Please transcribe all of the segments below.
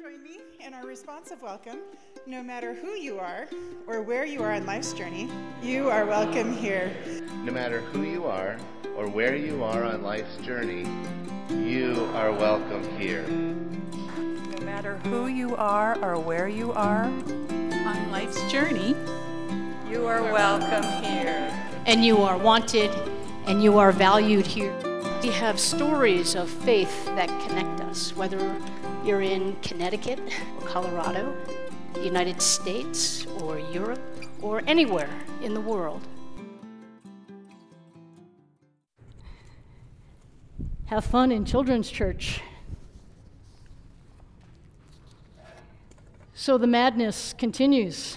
join me in our responsive welcome. No matter who you are or where you are on life's journey, you are welcome here. No matter who you are or where you are on life's journey, you are welcome here. No matter who you are or where you are on life's journey, you are welcome here. And you are wanted and you are valued here. We have stories of faith that connect us, whether you're in Connecticut or Colorado, the United States or Europe or anywhere in the world. Have fun in children's church. So the madness continues.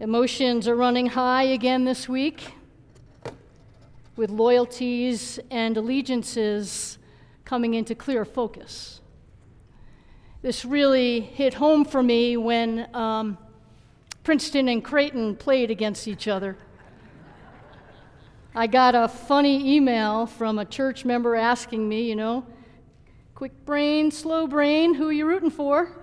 Emotions are running high again this week, with loyalties and allegiances coming into clear focus. This really hit home for me when um, Princeton and Creighton played against each other. I got a funny email from a church member asking me, you know, quick brain, slow brain, who are you rooting for?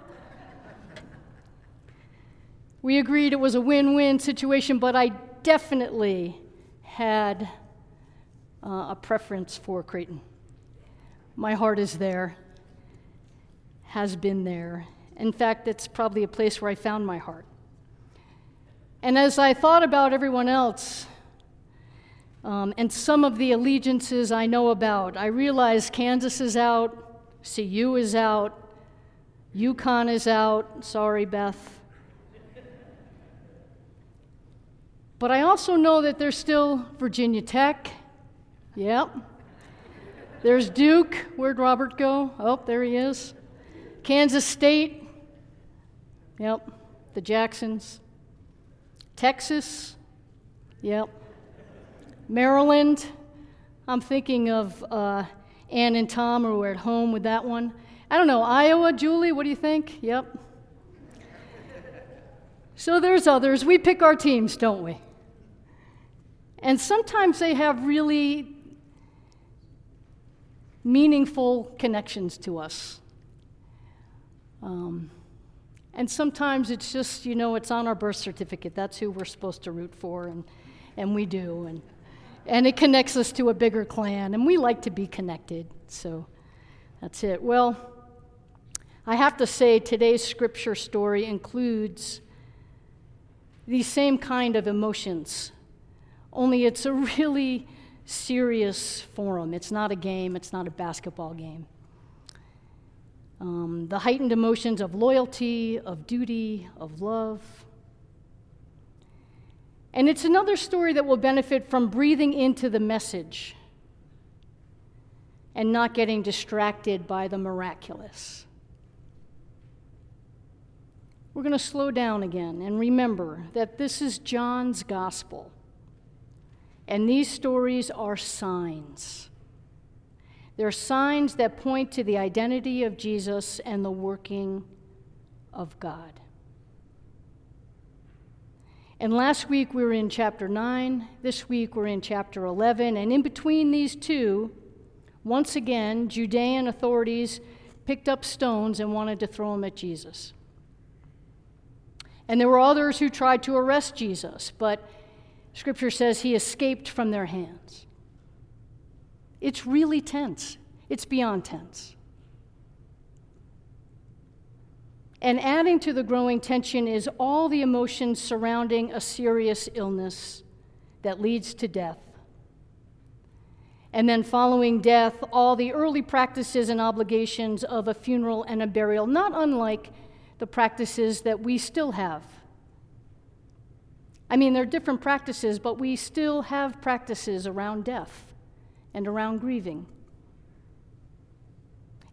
We agreed it was a win win situation, but I definitely had uh, a preference for Creighton. My heart is there, has been there. In fact, it's probably a place where I found my heart. And as I thought about everyone else, um, and some of the allegiances I know about, I realized Kansas is out, CU is out, UConn is out. Sorry, Beth. But I also know that there's still Virginia Tech. Yep. There's Duke. Where'd Robert go? Oh, there he is. Kansas State. Yep. The Jacksons. Texas. Yep. Maryland. I'm thinking of uh, Ann and Tom who were at home with that one. I don't know. Iowa, Julie, what do you think? Yep. So there's others. We pick our teams, don't we? And sometimes they have really meaningful connections to us. Um, and sometimes it's just, you know, it's on our birth certificate. That's who we're supposed to root for, and, and we do. And, and it connects us to a bigger clan, and we like to be connected. So that's it. Well, I have to say, today's scripture story includes these same kind of emotions only it's a really serious forum. It's not a game, it's not a basketball game. Um, the heightened emotions of loyalty, of duty, of love. And it's another story that will benefit from breathing into the message and not getting distracted by the miraculous. We're going to slow down again and remember that this is John's gospel. And these stories are signs. They're signs that point to the identity of Jesus and the working of God. And last week we were in chapter 9. This week we're in chapter 11. And in between these two, once again, Judean authorities picked up stones and wanted to throw them at Jesus. And there were others who tried to arrest Jesus, but Scripture says he escaped from their hands. It's really tense, it's beyond tense. And adding to the growing tension is all the emotions surrounding a serious illness that leads to death. And then, following death, all the early practices and obligations of a funeral and a burial, not unlike the practices that we still have I mean, there are different practices, but we still have practices around death and around grieving.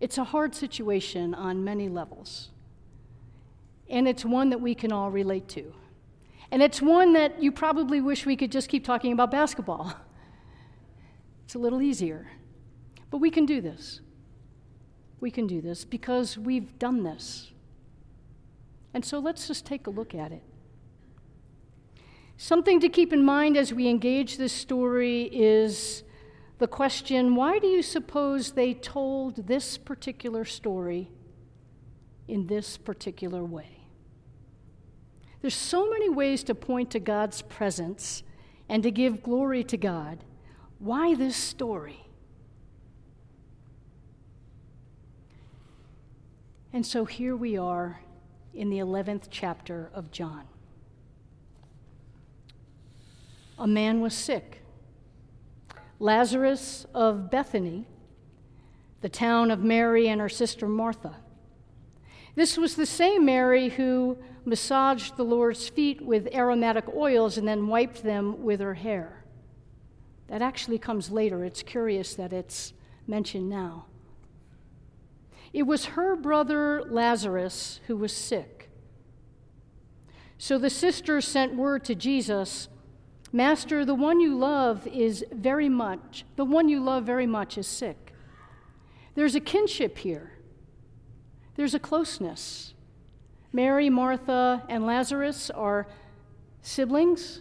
It's a hard situation on many levels. And it's one that we can all relate to. And it's one that you probably wish we could just keep talking about basketball. It's a little easier. But we can do this. We can do this because we've done this. And so let's just take a look at it. Something to keep in mind as we engage this story is the question why do you suppose they told this particular story in this particular way. There's so many ways to point to God's presence and to give glory to God. Why this story? And so here we are in the 11th chapter of John. A man was sick. Lazarus of Bethany, the town of Mary and her sister Martha. This was the same Mary who massaged the Lord's feet with aromatic oils and then wiped them with her hair. That actually comes later. It's curious that it's mentioned now. It was her brother Lazarus who was sick. So the sisters sent word to Jesus Master, the one you love is very much, the one you love very much is sick. There's a kinship here, there's a closeness. Mary, Martha, and Lazarus are siblings,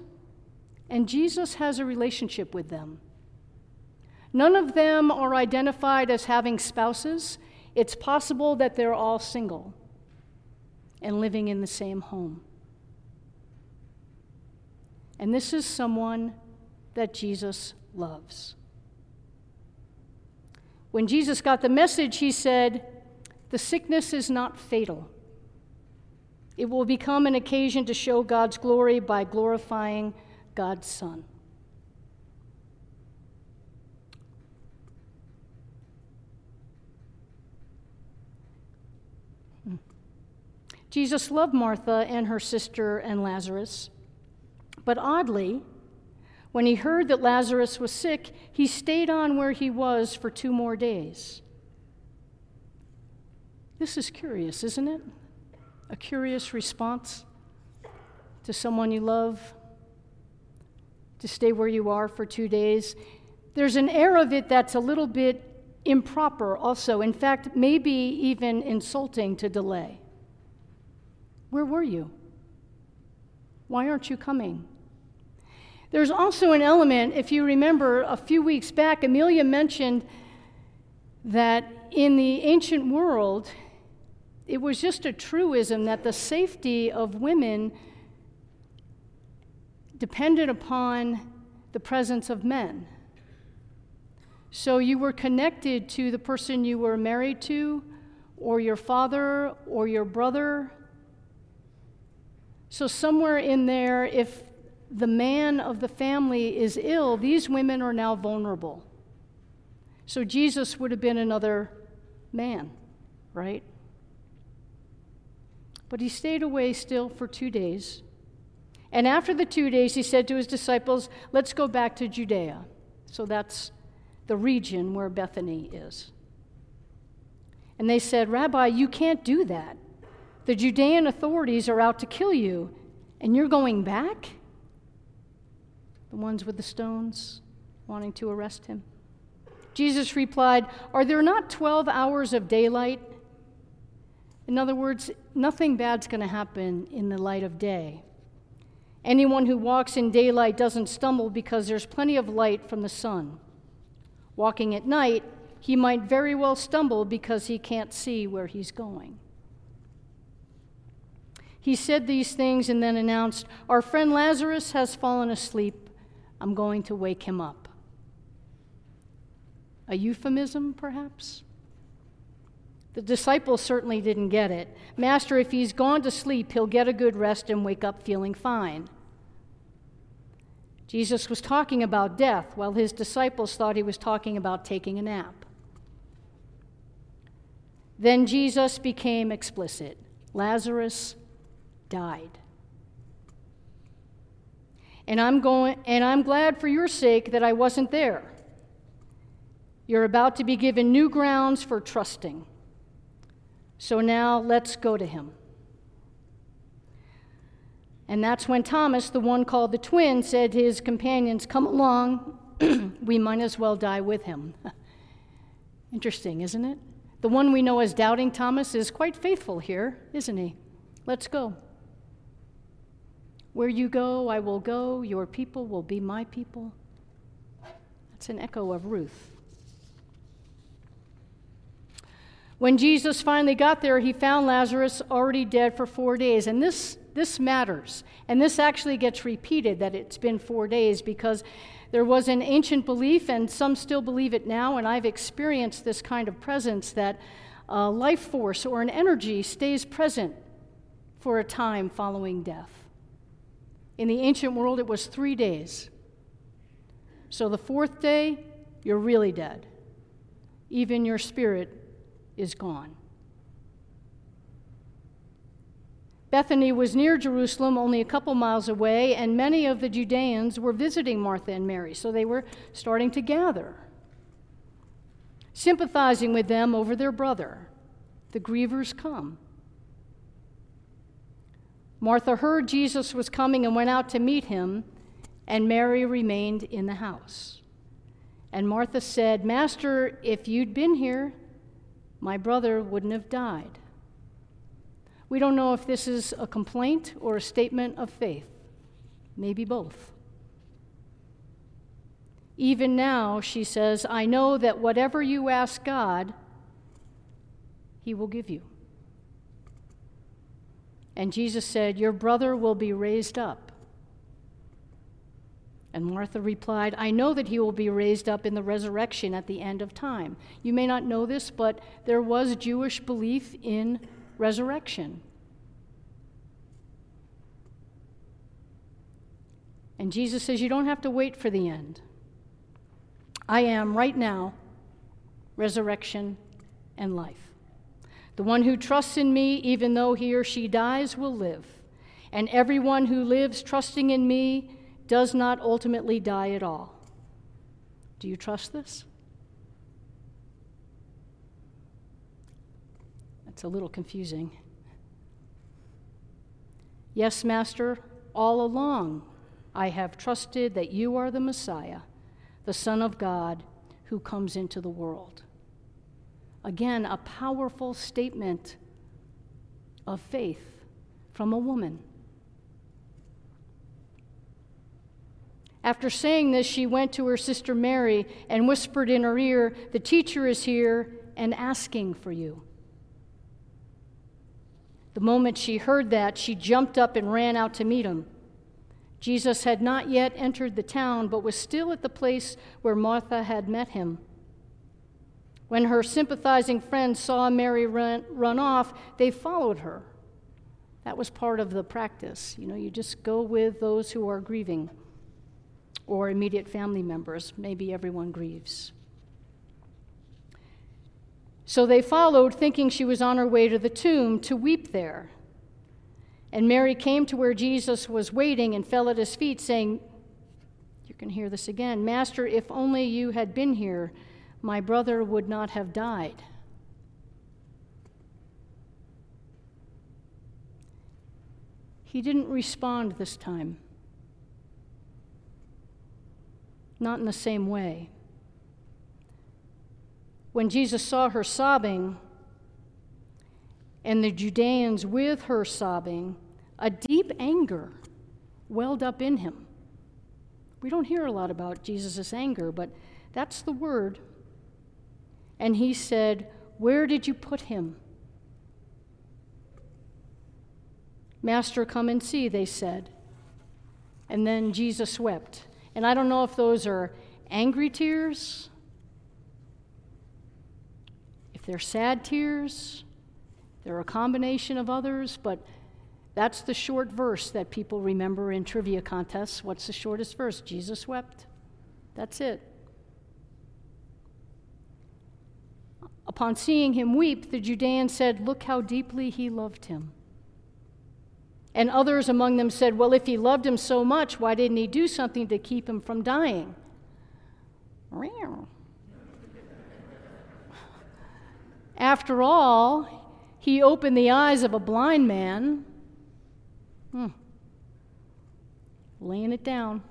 and Jesus has a relationship with them. None of them are identified as having spouses. It's possible that they're all single and living in the same home. And this is someone that Jesus loves. When Jesus got the message, he said, The sickness is not fatal. It will become an occasion to show God's glory by glorifying God's Son. Hmm. Jesus loved Martha and her sister and Lazarus. But oddly, when he heard that Lazarus was sick, he stayed on where he was for two more days. This is curious, isn't it? A curious response to someone you love, to stay where you are for two days. There's an air of it that's a little bit improper, also. In fact, maybe even insulting to delay. Where were you? Why aren't you coming? There's also an element, if you remember a few weeks back, Amelia mentioned that in the ancient world, it was just a truism that the safety of women depended upon the presence of men. So you were connected to the person you were married to, or your father, or your brother. So, somewhere in there, if the man of the family is ill, these women are now vulnerable. So Jesus would have been another man, right? But he stayed away still for two days. And after the two days, he said to his disciples, Let's go back to Judea. So that's the region where Bethany is. And they said, Rabbi, you can't do that. The Judean authorities are out to kill you, and you're going back? The ones with the stones wanting to arrest him. Jesus replied, Are there not 12 hours of daylight? In other words, nothing bad's going to happen in the light of day. Anyone who walks in daylight doesn't stumble because there's plenty of light from the sun. Walking at night, he might very well stumble because he can't see where he's going. He said these things and then announced, Our friend Lazarus has fallen asleep I'm going to wake him up. A euphemism, perhaps? The disciples certainly didn't get it. Master, if he's gone to sleep, he'll get a good rest and wake up feeling fine. Jesus was talking about death, while his disciples thought he was talking about taking a nap. Then Jesus became explicit Lazarus died. And I'm going and I'm glad for your sake that I wasn't there. You're about to be given new grounds for trusting. So now let's go to him. And that's when Thomas, the one called the twin, said to his companions, Come along, we might as well die with him. Interesting, isn't it? The one we know as Doubting Thomas is quite faithful here, isn't he? Let's go. Where you go, I will go. Your people will be my people. That's an echo of Ruth. When Jesus finally got there, he found Lazarus already dead for four days. And this, this matters. And this actually gets repeated that it's been four days because there was an ancient belief, and some still believe it now, and I've experienced this kind of presence that a life force or an energy stays present for a time following death. In the ancient world, it was three days. So the fourth day, you're really dead. Even your spirit is gone. Bethany was near Jerusalem, only a couple miles away, and many of the Judeans were visiting Martha and Mary, so they were starting to gather, sympathizing with them over their brother. The grievers come. Martha heard Jesus was coming and went out to meet him, and Mary remained in the house. And Martha said, Master, if you'd been here, my brother wouldn't have died. We don't know if this is a complaint or a statement of faith. Maybe both. Even now, she says, I know that whatever you ask God, He will give you. And Jesus said, Your brother will be raised up. And Martha replied, I know that he will be raised up in the resurrection at the end of time. You may not know this, but there was Jewish belief in resurrection. And Jesus says, You don't have to wait for the end. I am right now resurrection and life. The one who trusts in me, even though he or she dies, will live. And everyone who lives trusting in me does not ultimately die at all. Do you trust this? That's a little confusing. Yes, Master, all along I have trusted that you are the Messiah, the Son of God, who comes into the world. Again, a powerful statement of faith from a woman. After saying this, she went to her sister Mary and whispered in her ear, The teacher is here and asking for you. The moment she heard that, she jumped up and ran out to meet him. Jesus had not yet entered the town, but was still at the place where Martha had met him. When her sympathizing friends saw Mary run, run off, they followed her. That was part of the practice. You know, you just go with those who are grieving or immediate family members. Maybe everyone grieves. So they followed, thinking she was on her way to the tomb to weep there. And Mary came to where Jesus was waiting and fell at his feet, saying, You can hear this again Master, if only you had been here, my brother would not have died. He didn't respond this time. not in the same way. When Jesus saw her sobbing, and the Judeans with her sobbing, a deep anger welled up in him. We don't hear a lot about Jesus' anger, but that's the word. And he said, Where did you put him? Master, come and see, they said. And then Jesus wept. And I don't know if those are angry tears, if they're sad tears, they're a combination of others, but that's the short verse that people remember in trivia contests. What's the shortest verse? Jesus wept. That's it. Upon seeing him weep, the Judeans said, Look how deeply he loved him. And others among them said, Well, if he loved him so much, why didn't he do something to keep him from dying? After all, he opened the eyes of a blind man. Hmm. Laying it down.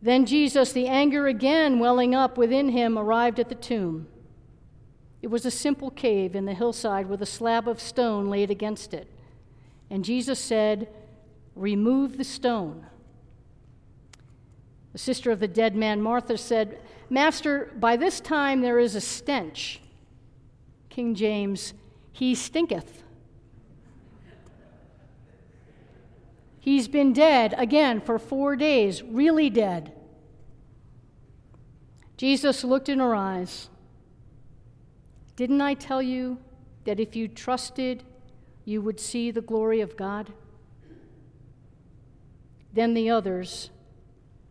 Then Jesus, the anger again welling up within him, arrived at the tomb. It was a simple cave in the hillside with a slab of stone laid against it. And Jesus said, Remove the stone. The sister of the dead man, Martha, said, Master, by this time there is a stench, King James, he stinketh. He's been dead again for four days, really dead. Jesus looked in her eyes. Didn't I tell you that if you trusted, you would see the glory of God? Then the others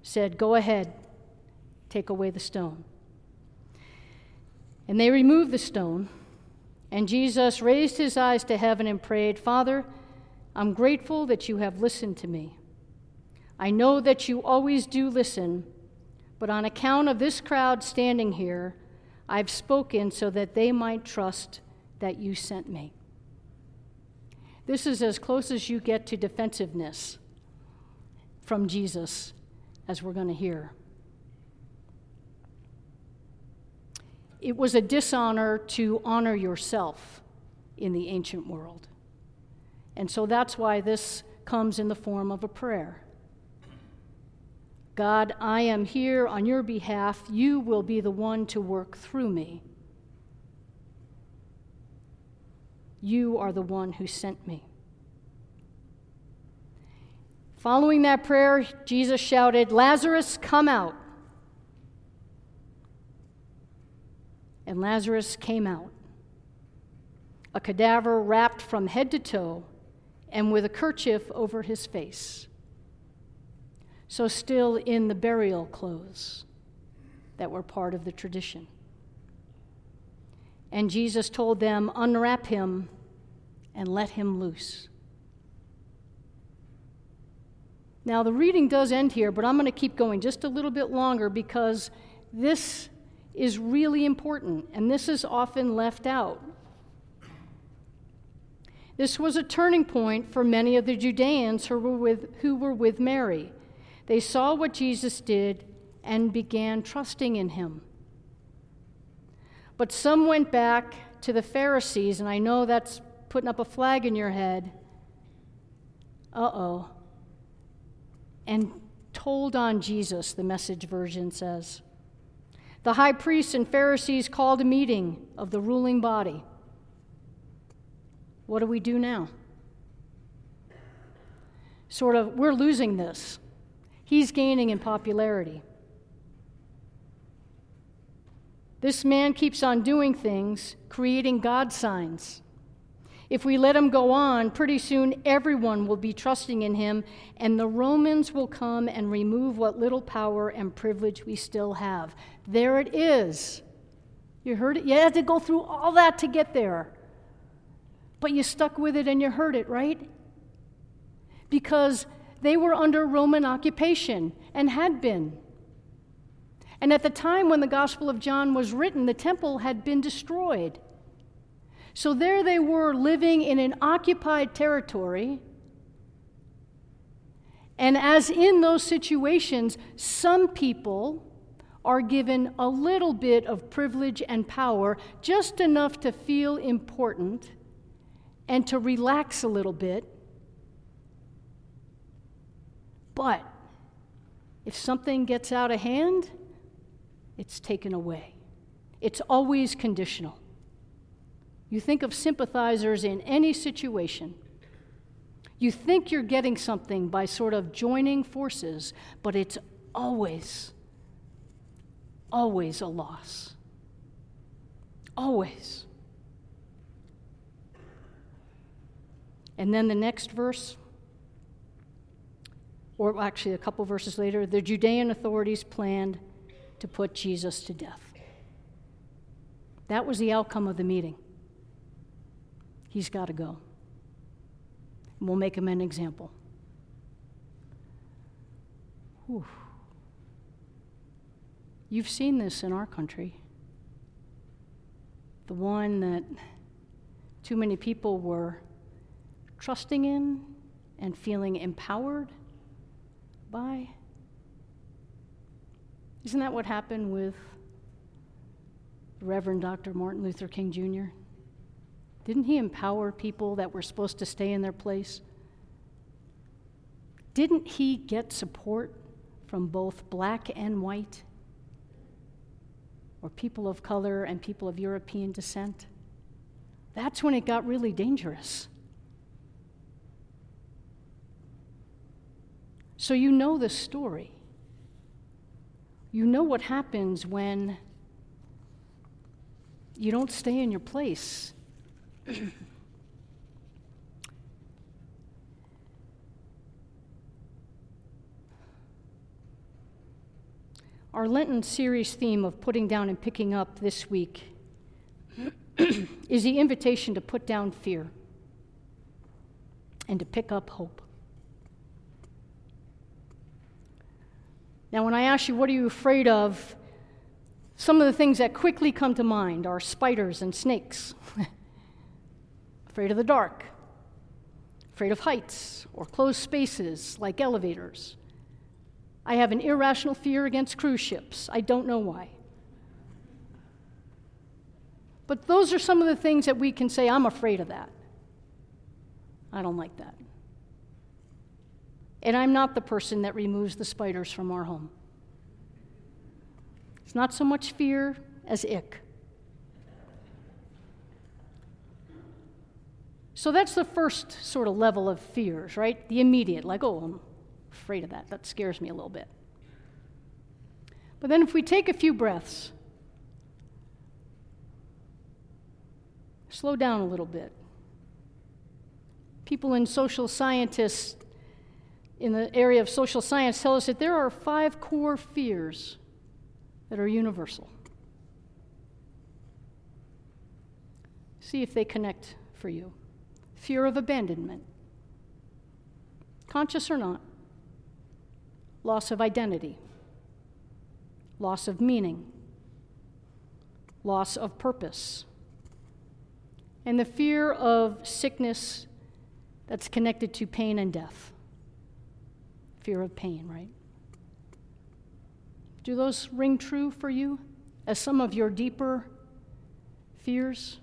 said, Go ahead, take away the stone. And they removed the stone, and Jesus raised his eyes to heaven and prayed, Father, I'm grateful that you have listened to me. I know that you always do listen, but on account of this crowd standing here, I've spoken so that they might trust that you sent me. This is as close as you get to defensiveness from Jesus, as we're going to hear. It was a dishonor to honor yourself in the ancient world. And so that's why this comes in the form of a prayer. God, I am here on your behalf. You will be the one to work through me. You are the one who sent me. Following that prayer, Jesus shouted, Lazarus, come out. And Lazarus came out, a cadaver wrapped from head to toe and with a kerchief over his face. So, still in the burial clothes that were part of the tradition. And Jesus told them, Unwrap him and let him loose. Now, the reading does end here, but I'm going to keep going just a little bit longer because this is really important, and this is often left out. This was a turning point for many of the Judeans who were with, who were with Mary. They saw what Jesus did and began trusting in him. But some went back to the Pharisees, and I know that's putting up a flag in your head. Uh oh. And told on Jesus, the message version says. The high priests and Pharisees called a meeting of the ruling body. What do we do now? Sort of, we're losing this. He's gaining in popularity. This man keeps on doing things, creating God signs. If we let him go on, pretty soon everyone will be trusting in him, and the Romans will come and remove what little power and privilege we still have. There it is. You heard it? You had to go through all that to get there. But you stuck with it and you heard it, right? Because they were under Roman occupation and had been. And at the time when the Gospel of John was written, the temple had been destroyed. So there they were living in an occupied territory. And as in those situations, some people are given a little bit of privilege and power, just enough to feel important and to relax a little bit. But if something gets out of hand, it's taken away. It's always conditional. You think of sympathizers in any situation. You think you're getting something by sort of joining forces, but it's always, always a loss. Always. And then the next verse, or actually a couple verses later, the Judean authorities planned to put Jesus to death. That was the outcome of the meeting. He's got to go. And we'll make him an example. Whew. You've seen this in our country. The one that too many people were trusting in and feeling empowered by. Isn't that what happened with Reverend Dr. Martin Luther King Jr.? Didn't he empower people that were supposed to stay in their place? Didn't he get support from both black and white, or people of color and people of European descent? That's when it got really dangerous. So you know the story. You know what happens when you don't stay in your place. Our Lenten series theme of putting down and picking up this week is the invitation to put down fear and to pick up hope. Now, when I ask you, what are you afraid of? Some of the things that quickly come to mind are spiders and snakes, afraid of the dark, afraid of heights or closed spaces like elevators. I have an irrational fear against cruise ships. I don't know why. But those are some of the things that we can say, I'm afraid of that. I don't like that. And I'm not the person that removes the spiders from our home. It's not so much fear as ick. So that's the first sort of level of fears, right? The immediate, like, oh, I'm afraid of that. That scares me a little bit. But then if we take a few breaths, slow down a little bit. People in social scientists in the area of social science tell us that there are five core fears that are universal. See if they connect for you. Fear of abandonment, conscious or not, loss of identity, loss of meaning, loss of purpose, and the fear of sickness that's connected to pain and death fear of pain, right? Do those ring true for you as some of your deeper fears?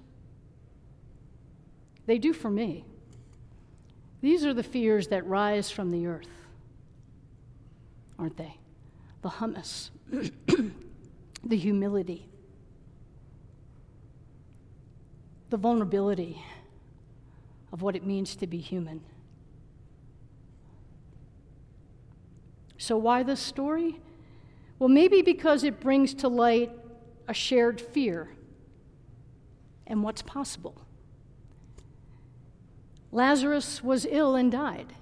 They do for me. These are the fears that rise from the earth, aren't they? The humus, the humility, the vulnerability of what it means to be human. So, why this story? Well, maybe because it brings to light a shared fear and what's possible. Lazarus was ill and died.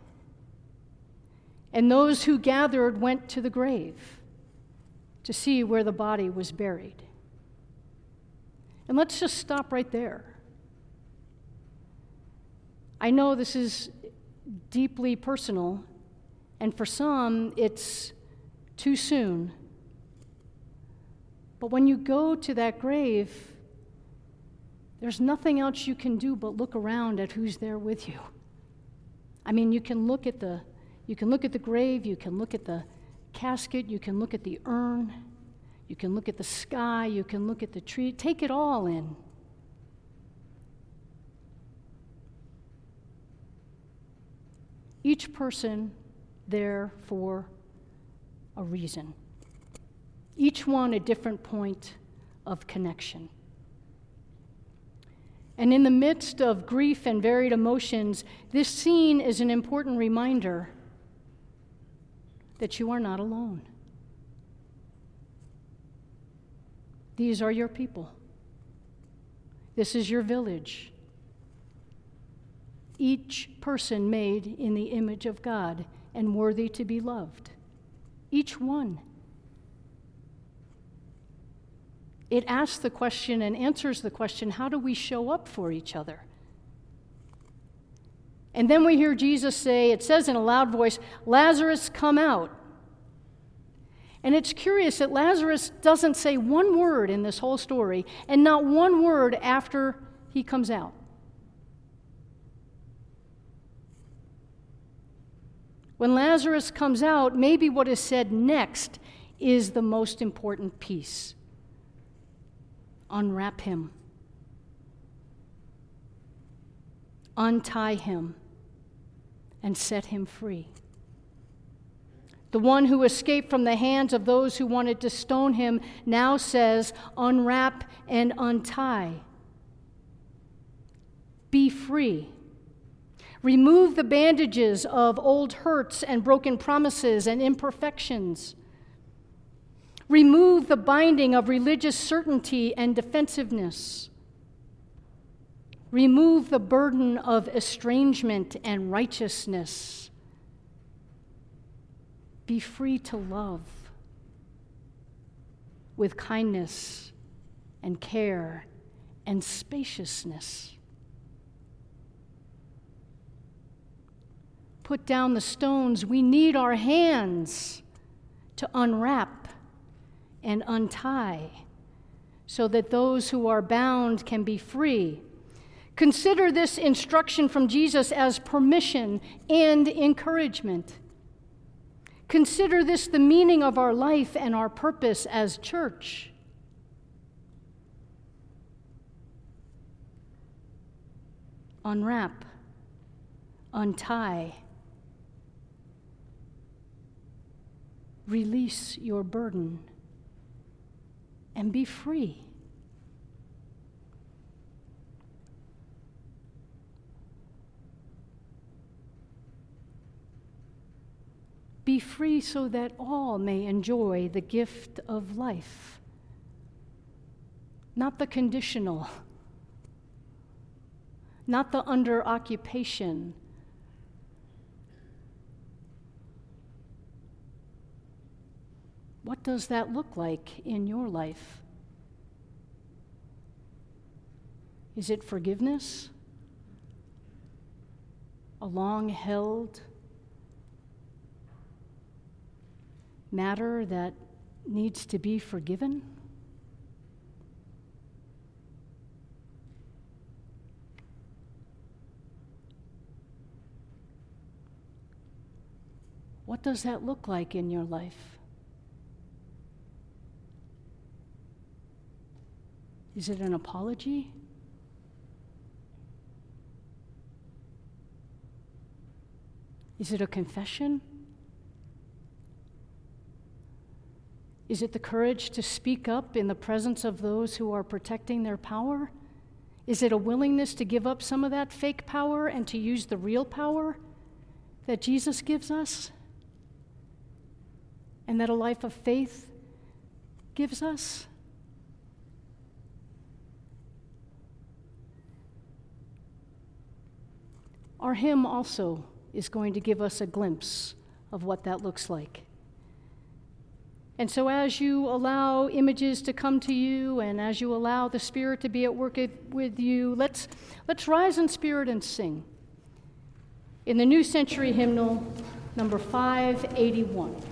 And those who gathered went to the grave to see where the body was buried. And let's just stop right there. I know this is deeply personal and for some, it's too soon. But when you go to that grave, there's nothing else you can do but look around at who's there with you. I mean, you can look at the you can look at the grave, you can look at the casket, you can look at the urn, you can look at the sky, you can look at the tree. Take it all in. Each person there for a reason. Each one a different point of connection. And in the midst of grief and varied emotions, this scene is an important reminder that you are not alone. These are your people. This is your village. Each person made in the image of God and worthy to be loved. Each one. It asks the question and answers the question how do we show up for each other? And then we hear Jesus say, it says in a loud voice, Lazarus, come out. And it's curious that Lazarus doesn't say one word in this whole story, and not one word after he comes out. When Lazarus comes out, maybe what is said next is the most important piece unwrap him, untie him, and set him free. The one who escaped from the hands of those who wanted to stone him now says, Unwrap and untie. Be free. Remove the bandages of old hurts and broken promises and imperfections. Remove the binding of religious certainty and defensiveness. Remove the burden of estrangement and righteousness. Be free to love with kindness and care and spaciousness. Put down the stones. We need our hands to unwrap and untie so that those who are bound can be free. Consider this instruction from Jesus as permission and encouragement. Consider this the meaning of our life and our purpose as church. Unwrap, untie, release your burden, and be free. Be free so that all may enjoy the gift of life, not the conditional, not the under occupation. What does that look like in your life? Is it forgiveness? A long held matter that needs to be forgiven? What does that look like in your life? Is it an apology? Is it a confession? Is it the courage to speak up in the presence of those who are protecting their power? Is it a willingness to give up some of that fake power and to use the real power that Jesus gives us? And that a life of faith gives us? Our hymn also is going to give us a glimpse of what that looks like. And so, as you allow images to come to you and as you allow the Spirit to be at work with you, let's, let's rise in spirit and sing. In the New Century Hymnal, number 581.